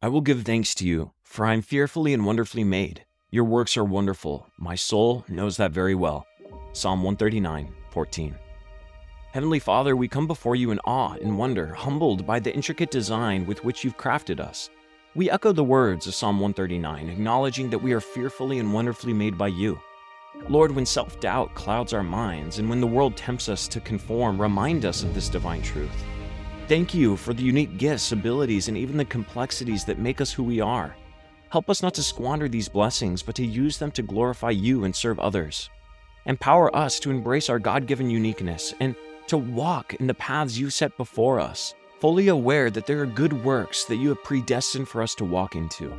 I will give thanks to you, for I am fearfully and wonderfully made. Your works are wonderful. My soul knows that very well. Psalm 139, 14. Heavenly Father, we come before you in awe and wonder, humbled by the intricate design with which you've crafted us. We echo the words of Psalm 139, acknowledging that we are fearfully and wonderfully made by you. Lord, when self doubt clouds our minds and when the world tempts us to conform, remind us of this divine truth. Thank you for the unique gifts, abilities, and even the complexities that make us who we are. Help us not to squander these blessings, but to use them to glorify you and serve others. Empower us to embrace our God given uniqueness and to walk in the paths you set before us, fully aware that there are good works that you have predestined for us to walk into.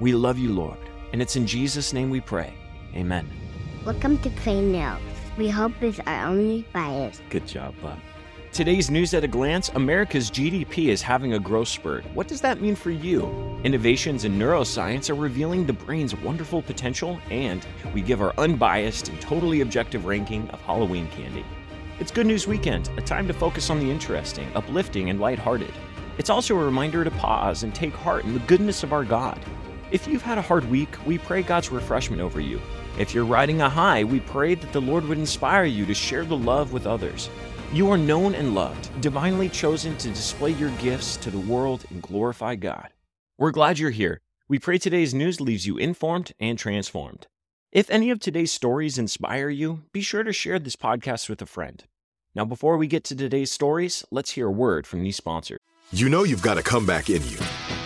We love you, Lord, and it's in Jesus' name we pray. Amen. Welcome to Pray News. We hope it's our only bias. Good job, bud. Today's news at a glance America's GDP is having a growth spurt. What does that mean for you? Innovations in neuroscience are revealing the brain's wonderful potential, and we give our unbiased and totally objective ranking of Halloween candy. It's Good News Weekend, a time to focus on the interesting, uplifting, and lighthearted. It's also a reminder to pause and take heart in the goodness of our God. If you've had a hard week, we pray God's refreshment over you. If you're riding a high, we pray that the Lord would inspire you to share the love with others. You are known and loved, divinely chosen to display your gifts to the world and glorify God. We're glad you're here. We pray today's news leaves you informed and transformed. If any of today's stories inspire you, be sure to share this podcast with a friend. Now, before we get to today's stories, let's hear a word from these sponsors. You know you've got a comeback in you.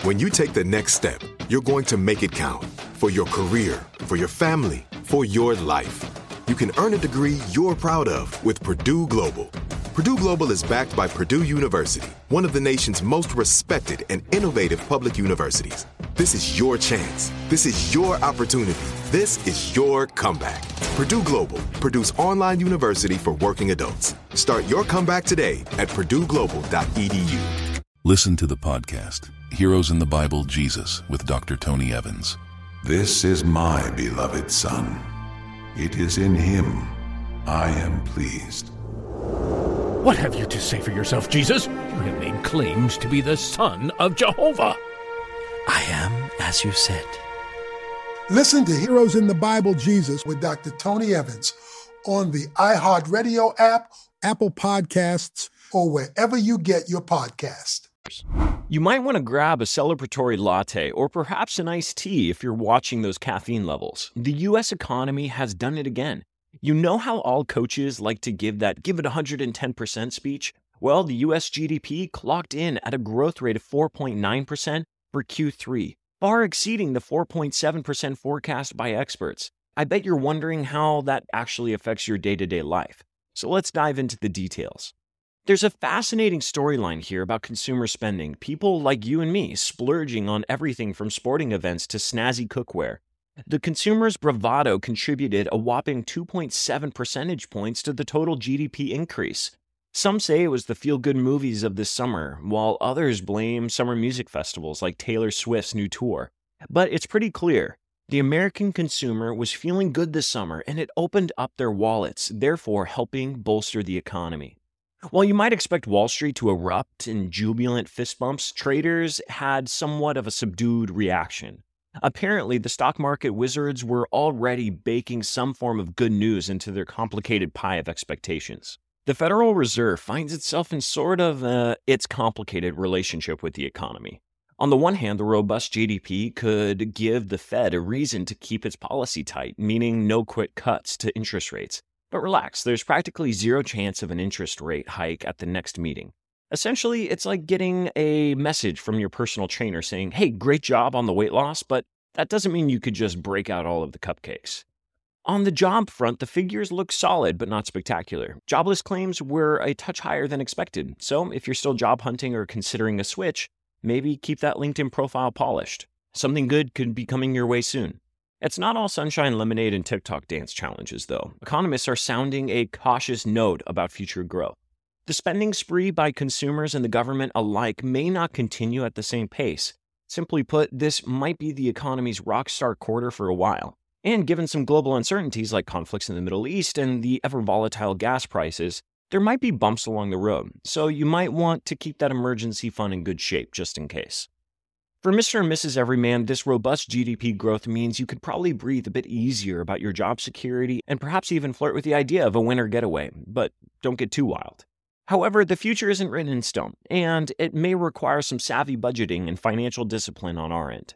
When you take the next step, you're going to make it count for your career, for your family, for your life. You can earn a degree you're proud of with Purdue Global. Purdue Global is backed by Purdue University, one of the nation's most respected and innovative public universities. This is your chance. This is your opportunity. This is your comeback. Purdue Global, Purdue's online university for working adults. Start your comeback today at purdueglobal.edu. Listen to the podcast, Heroes in the Bible Jesus, with Dr. Tony Evans. This is my beloved Son. It is in him I am pleased. What have you to say for yourself, Jesus? You have made claims to be the Son of Jehovah. I am as you said. Listen to Heroes in the Bible Jesus with Dr. Tony Evans on the iHeartRadio app, Apple Podcasts, or wherever you get your podcast. You might want to grab a celebratory latte or perhaps an iced tea if you're watching those caffeine levels. The US economy has done it again. You know how all coaches like to give that give it 110% speech? Well, the US GDP clocked in at a growth rate of 4.9% for Q3, far exceeding the 4.7% forecast by experts. I bet you're wondering how that actually affects your day to day life. So let's dive into the details. There's a fascinating storyline here about consumer spending, people like you and me splurging on everything from sporting events to snazzy cookware. The consumer's bravado contributed a whopping 2.7 percentage points to the total GDP increase. Some say it was the feel good movies of this summer, while others blame summer music festivals like Taylor Swift's new tour. But it's pretty clear the American consumer was feeling good this summer and it opened up their wallets, therefore helping bolster the economy. While you might expect Wall Street to erupt in jubilant fist bumps, traders had somewhat of a subdued reaction. Apparently, the stock market wizards were already baking some form of good news into their complicated pie of expectations. The Federal Reserve finds itself in sort of uh, its complicated relationship with the economy. On the one hand, the robust GDP could give the Fed a reason to keep its policy tight, meaning no quick cuts to interest rates. But relax, there's practically zero chance of an interest rate hike at the next meeting. Essentially, it's like getting a message from your personal trainer saying, hey, great job on the weight loss, but that doesn't mean you could just break out all of the cupcakes. On the job front, the figures look solid but not spectacular. Jobless claims were a touch higher than expected, so if you're still job hunting or considering a switch, maybe keep that LinkedIn profile polished. Something good could be coming your way soon. It's not all sunshine, lemonade, and TikTok dance challenges, though. Economists are sounding a cautious note about future growth. The spending spree by consumers and the government alike may not continue at the same pace. Simply put, this might be the economy's rockstar quarter for a while. And given some global uncertainties like conflicts in the Middle East and the ever volatile gas prices, there might be bumps along the road, so you might want to keep that emergency fund in good shape just in case. For Mr. and Mrs. Everyman, this robust GDP growth means you could probably breathe a bit easier about your job security and perhaps even flirt with the idea of a winter getaway, but don't get too wild. However, the future isn't written in stone, and it may require some savvy budgeting and financial discipline on our end.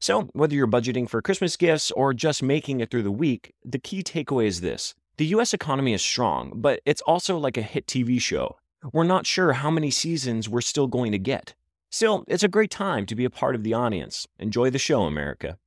So, whether you're budgeting for Christmas gifts or just making it through the week, the key takeaway is this the US economy is strong, but it's also like a hit TV show. We're not sure how many seasons we're still going to get. Still, it's a great time to be a part of the audience. Enjoy the show, America.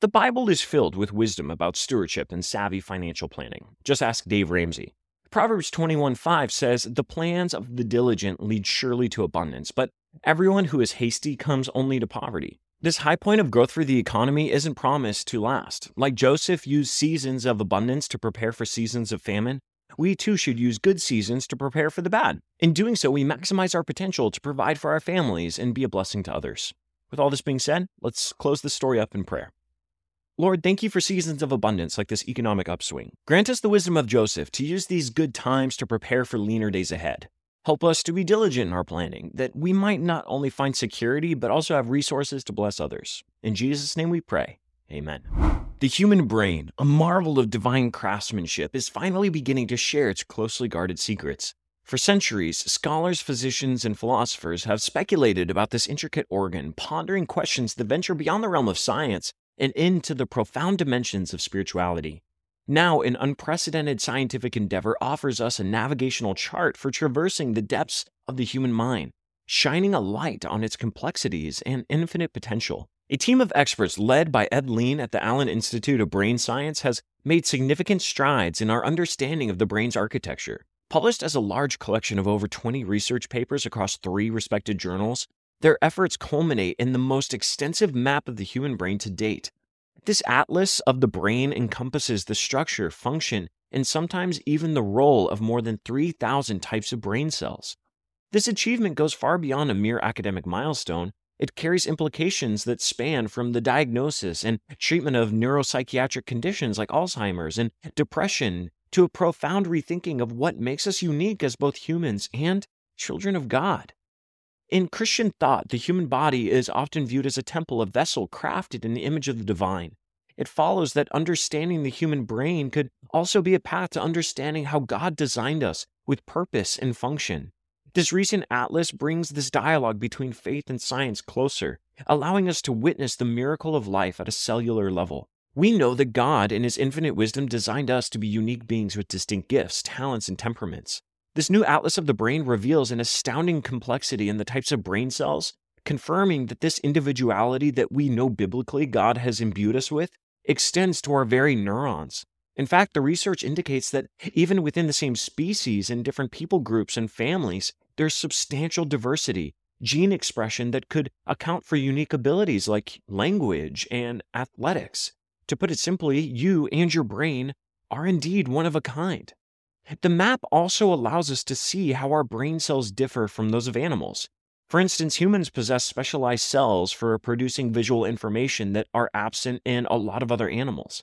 The Bible is filled with wisdom about stewardship and savvy financial planning. Just ask Dave Ramsey. Proverbs 21:5 says, "The plans of the diligent lead surely to abundance, but everyone who is hasty comes only to poverty." This high point of growth for the economy isn't promised to last. Like Joseph used seasons of abundance to prepare for seasons of famine, we too should use good seasons to prepare for the bad. In doing so, we maximize our potential to provide for our families and be a blessing to others. With all this being said, let's close the story up in prayer. Lord, thank you for seasons of abundance like this economic upswing. Grant us the wisdom of Joseph to use these good times to prepare for leaner days ahead. Help us to be diligent in our planning, that we might not only find security, but also have resources to bless others. In Jesus' name we pray. Amen. The human brain, a marvel of divine craftsmanship, is finally beginning to share its closely guarded secrets. For centuries, scholars, physicians, and philosophers have speculated about this intricate organ, pondering questions that venture beyond the realm of science and into the profound dimensions of spirituality. Now, an unprecedented scientific endeavor offers us a navigational chart for traversing the depths of the human mind, shining a light on its complexities and infinite potential. A team of experts led by Ed Lein at the Allen Institute of Brain Science has made significant strides in our understanding of the brain's architecture. Published as a large collection of over 20 research papers across three respected journals, their efforts culminate in the most extensive map of the human brain to date. This atlas of the brain encompasses the structure, function, and sometimes even the role of more than 3,000 types of brain cells. This achievement goes far beyond a mere academic milestone it carries implications that span from the diagnosis and treatment of neuropsychiatric conditions like Alzheimer's and depression to a profound rethinking of what makes us unique as both humans and children of God. In Christian thought, the human body is often viewed as a temple, a vessel crafted in the image of the divine. It follows that understanding the human brain could also be a path to understanding how God designed us with purpose and function. This recent atlas brings this dialogue between faith and science closer, allowing us to witness the miracle of life at a cellular level. We know that God, in His infinite wisdom, designed us to be unique beings with distinct gifts, talents, and temperaments. This new atlas of the brain reveals an astounding complexity in the types of brain cells, confirming that this individuality that we know biblically God has imbued us with extends to our very neurons. In fact, the research indicates that even within the same species in different people groups and families, there's substantial diversity, gene expression that could account for unique abilities like language and athletics. To put it simply, you and your brain are indeed one of a kind. The map also allows us to see how our brain cells differ from those of animals. For instance, humans possess specialized cells for producing visual information that are absent in a lot of other animals.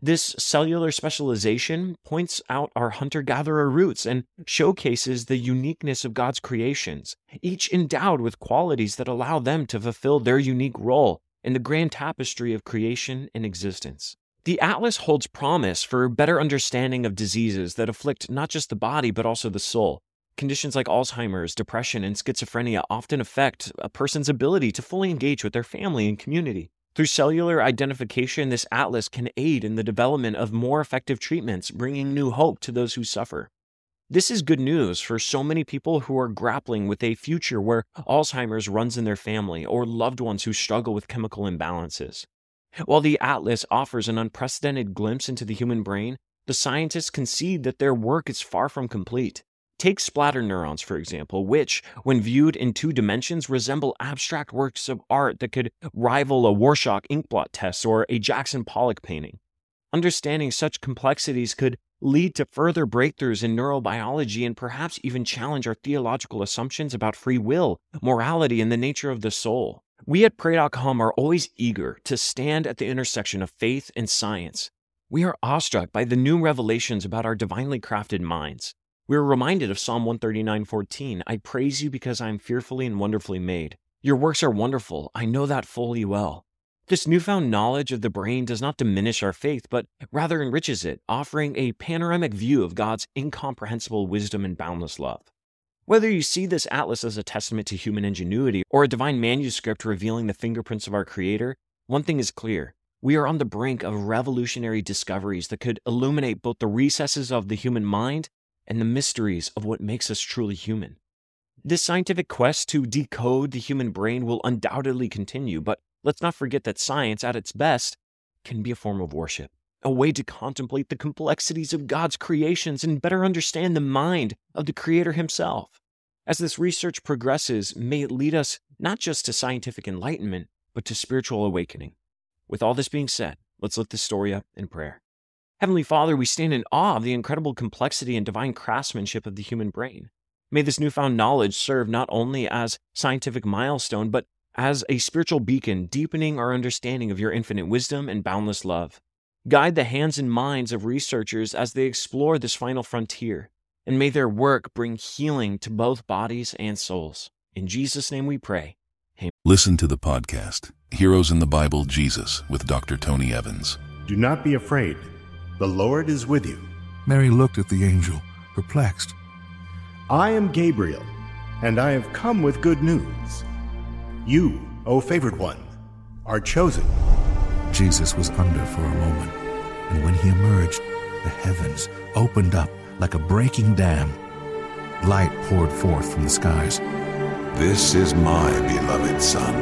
This cellular specialization points out our hunter gatherer roots and showcases the uniqueness of God's creations, each endowed with qualities that allow them to fulfill their unique role in the grand tapestry of creation and existence. The Atlas holds promise for better understanding of diseases that afflict not just the body but also the soul. Conditions like Alzheimer's, depression, and schizophrenia often affect a person's ability to fully engage with their family and community. Through cellular identification, this atlas can aid in the development of more effective treatments, bringing new hope to those who suffer. This is good news for so many people who are grappling with a future where Alzheimer's runs in their family or loved ones who struggle with chemical imbalances. While the Atlas offers an unprecedented glimpse into the human brain, the scientists concede that their work is far from complete. Take splatter neurons, for example, which, when viewed in two dimensions, resemble abstract works of art that could rival a Rorschach inkblot test or a Jackson Pollock painting. Understanding such complexities could lead to further breakthroughs in neurobiology and perhaps even challenge our theological assumptions about free will, morality, and the nature of the soul. We at Pray.com are always eager to stand at the intersection of faith and science. We are awestruck by the new revelations about our divinely crafted minds. We are reminded of Psalm 139:14, I praise you because I am fearfully and wonderfully made. Your works are wonderful. I know that fully well. This newfound knowledge of the brain does not diminish our faith, but rather enriches it, offering a panoramic view of God's incomprehensible wisdom and boundless love. Whether you see this atlas as a testament to human ingenuity or a divine manuscript revealing the fingerprints of our Creator, one thing is clear. We are on the brink of revolutionary discoveries that could illuminate both the recesses of the human mind and the mysteries of what makes us truly human. This scientific quest to decode the human brain will undoubtedly continue, but let's not forget that science, at its best, can be a form of worship, a way to contemplate the complexities of God's creations and better understand the mind of the Creator Himself. As this research progresses, may it lead us not just to scientific enlightenment, but to spiritual awakening. With all this being said, let's lift this story up in prayer. Heavenly Father, we stand in awe of the incredible complexity and divine craftsmanship of the human brain. May this newfound knowledge serve not only as scientific milestone, but as a spiritual beacon, deepening our understanding of your infinite wisdom and boundless love. Guide the hands and minds of researchers as they explore this final frontier, and may their work bring healing to both bodies and souls. In Jesus' name we pray. Amen. Listen to the podcast, Heroes in the Bible Jesus, with Dr. Tony Evans. Do not be afraid. The Lord is with you. Mary looked at the angel, perplexed. I am Gabriel, and I have come with good news. You, O favored one, are chosen. Jesus was under for a moment, and when he emerged, the heavens opened up like a breaking dam. Light poured forth from the skies. This is my beloved Son.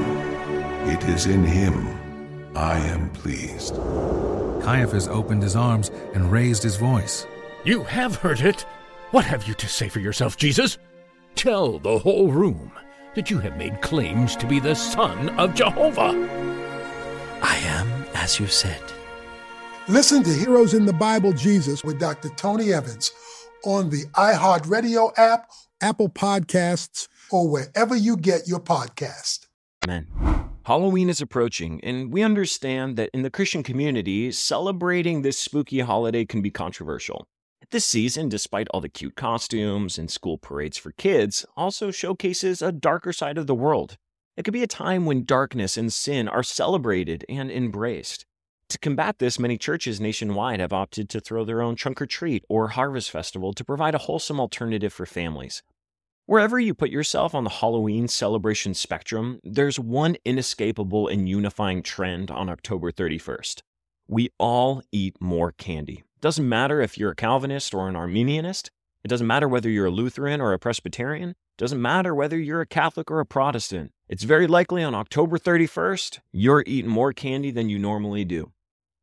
It is in him I am pleased. Caiaphas opened his arms and raised his voice. You have heard it. What have you to say for yourself, Jesus? Tell the whole room that you have made claims to be the Son of Jehovah. I am as you said. Listen to Heroes in the Bible Jesus with Dr. Tony Evans on the iHeartRadio app, Apple Podcasts, or wherever you get your podcast. Amen. Halloween is approaching, and we understand that in the Christian community, celebrating this spooky holiday can be controversial. This season, despite all the cute costumes and school parades for kids, also showcases a darker side of the world. It could be a time when darkness and sin are celebrated and embraced. To combat this, many churches nationwide have opted to throw their own trunk or treat or harvest festival to provide a wholesome alternative for families. Wherever you put yourself on the Halloween celebration spectrum, there's one inescapable and unifying trend on October 31st. We all eat more candy. Doesn't matter if you're a Calvinist or an Arminianist. It doesn't matter whether you're a Lutheran or a Presbyterian. Doesn't matter whether you're a Catholic or a Protestant. It's very likely on October 31st, you're eating more candy than you normally do.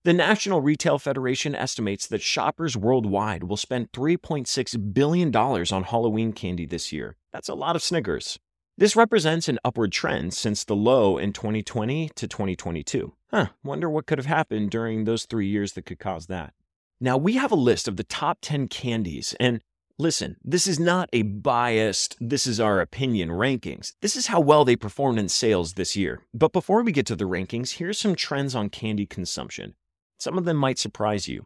The National Retail Federation estimates that shoppers worldwide will spend $3.6 billion on Halloween candy this year. That's a lot of Snickers. This represents an upward trend since the low in 2020 to 2022. Huh, wonder what could have happened during those three years that could cause that. Now, we have a list of the top 10 candies, and listen, this is not a biased, this is our opinion rankings. This is how well they performed in sales this year. But before we get to the rankings, here's some trends on candy consumption. Some of them might surprise you.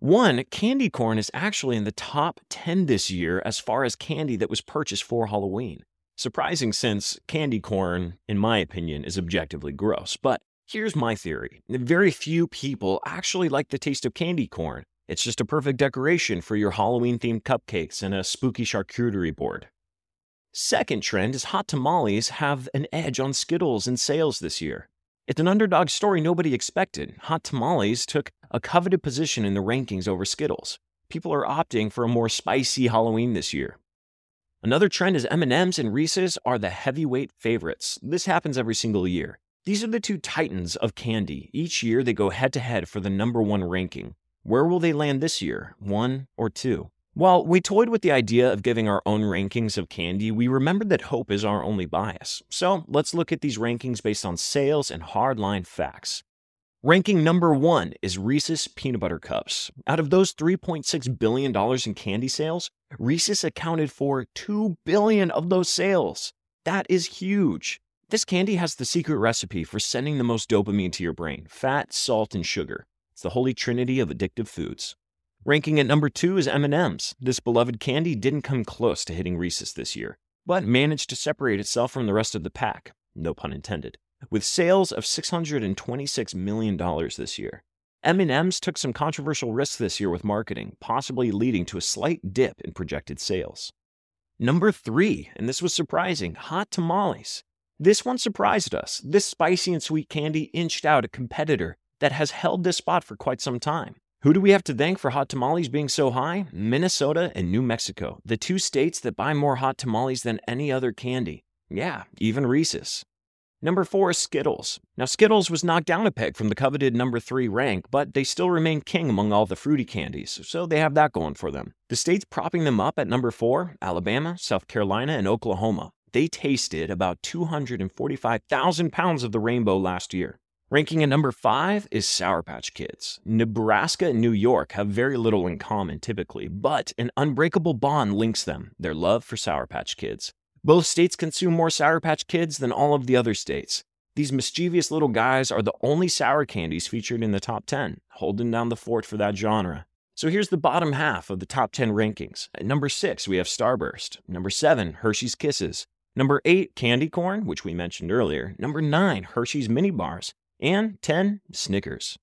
One, candy corn is actually in the top 10 this year as far as candy that was purchased for Halloween. Surprising since candy corn, in my opinion, is objectively gross. But here's my theory very few people actually like the taste of candy corn. It's just a perfect decoration for your Halloween themed cupcakes and a spooky charcuterie board. Second trend is hot tamales have an edge on Skittles in sales this year. It's an underdog story nobody expected. Hot tamales took a coveted position in the rankings over Skittles. People are opting for a more spicy Halloween this year. Another trend is M&Ms and Reese's are the heavyweight favorites. This happens every single year. These are the two titans of candy. Each year they go head to head for the number 1 ranking. Where will they land this year? 1 or 2? While we toyed with the idea of giving our own rankings of candy, we remembered that hope is our only bias. So let's look at these rankings based on sales and hardline facts. Ranking number one is Reese's Peanut Butter Cups. Out of those $3.6 billion in candy sales, Reese's accounted for 2 billion of those sales. That is huge. This candy has the secret recipe for sending the most dopamine to your brain fat, salt, and sugar. It's the holy trinity of addictive foods. Ranking at number two is M&M's. This beloved candy didn't come close to hitting Reese's this year, but managed to separate itself from the rest of the pack. no pun intended, with sales of $626 million this year. M&M's took some controversial risks this year with marketing, possibly leading to a slight dip in projected sales. Number 3, and this was surprising, hot tamales. This one surprised us. This spicy and sweet candy inched out a competitor that has held this spot for quite some time. Who do we have to thank for hot tamales being so high? Minnesota and New Mexico, the two states that buy more hot tamales than any other candy. Yeah, even Reese's. Number four is Skittles. Now, Skittles was knocked down a peg from the coveted number three rank, but they still remain king among all the fruity candies, so they have that going for them. The states propping them up at number four Alabama, South Carolina, and Oklahoma. They tasted about 245,000 pounds of the rainbow last year. Ranking at number five is Sour Patch Kids. Nebraska and New York have very little in common typically, but an unbreakable bond links them their love for Sour Patch Kids. Both states consume more Sour Patch Kids than all of the other states. These mischievous little guys are the only sour candies featured in the top 10, holding down the fort for that genre. So here's the bottom half of the top 10 rankings. At number 6, we have Starburst. Number 7, Hershey's Kisses. Number 8, Candy Corn, which we mentioned earlier. Number 9, Hershey's Mini Bars and 10 Snickers.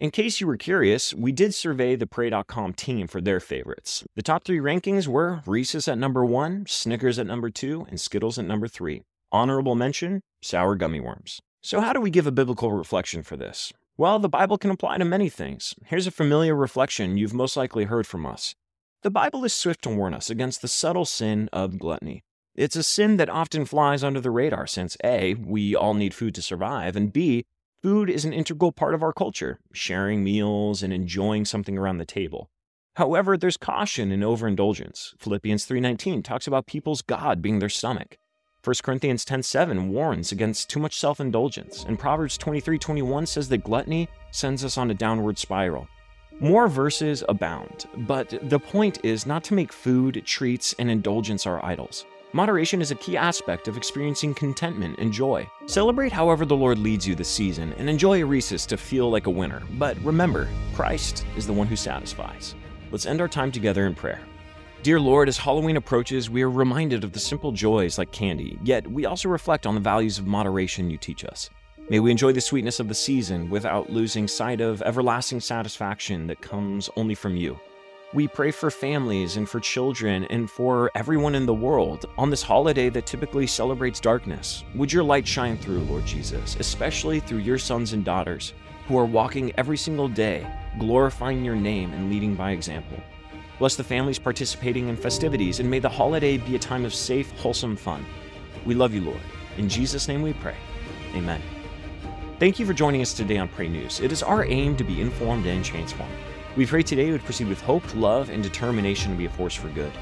In case you were curious, we did survey the Pray.com team for their favorites. The top three rankings were Reese's at number one, Snickers at number two, and Skittles at number three. Honorable mention sour gummy worms. So, how do we give a biblical reflection for this? Well, the Bible can apply to many things. Here's a familiar reflection you've most likely heard from us. The Bible is swift to warn us against the subtle sin of gluttony. It's a sin that often flies under the radar since A, we all need food to survive, and B, Food is an integral part of our culture, sharing meals and enjoying something around the table. However, there's caution in overindulgence. Philippians 3:19 talks about people's god being their stomach. 1 Corinthians 10:7 warns against too much self-indulgence, and Proverbs 23:21 says that gluttony sends us on a downward spiral. More verses abound, but the point is not to make food, treats, and indulgence our idols. Moderation is a key aspect of experiencing contentment and joy. Celebrate however the Lord leads you this season and enjoy a Reese's to feel like a winner. But remember, Christ is the one who satisfies. Let's end our time together in prayer. Dear Lord, as Halloween approaches, we are reminded of the simple joys like candy, yet we also reflect on the values of moderation you teach us. May we enjoy the sweetness of the season without losing sight of everlasting satisfaction that comes only from you. We pray for families and for children and for everyone in the world on this holiday that typically celebrates darkness. Would your light shine through, Lord Jesus, especially through your sons and daughters who are walking every single day, glorifying your name and leading by example. Bless the families participating in festivities, and may the holiday be a time of safe, wholesome fun. We love you, Lord. In Jesus' name we pray. Amen. Thank you for joining us today on Pray News. It is our aim to be informed and transformed. We pray today would proceed with hope, love, and determination to be a force for good.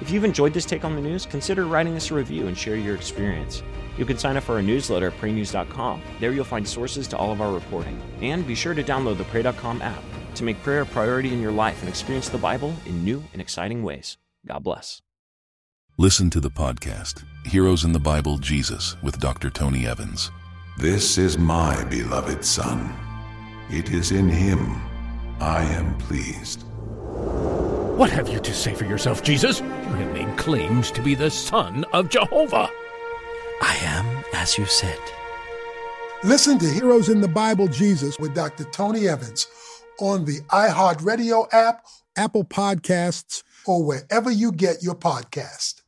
If you've enjoyed this take on the news, consider writing us a review and share your experience. You can sign up for our newsletter at praynews.com. There you'll find sources to all of our reporting. And be sure to download the Pray.com app to make prayer a priority in your life and experience the Bible in new and exciting ways. God bless. Listen to the podcast, Heroes in the Bible Jesus, with Dr. Tony Evans. This is my beloved Son. It is in him I am pleased. What have you to say for yourself, Jesus? You have made claims to be the Son of Jehovah. I am as you said. Listen to Heroes in the Bible Jesus with Dr. Tony Evans on the iHeartRadio app, Apple Podcasts, or wherever you get your podcast.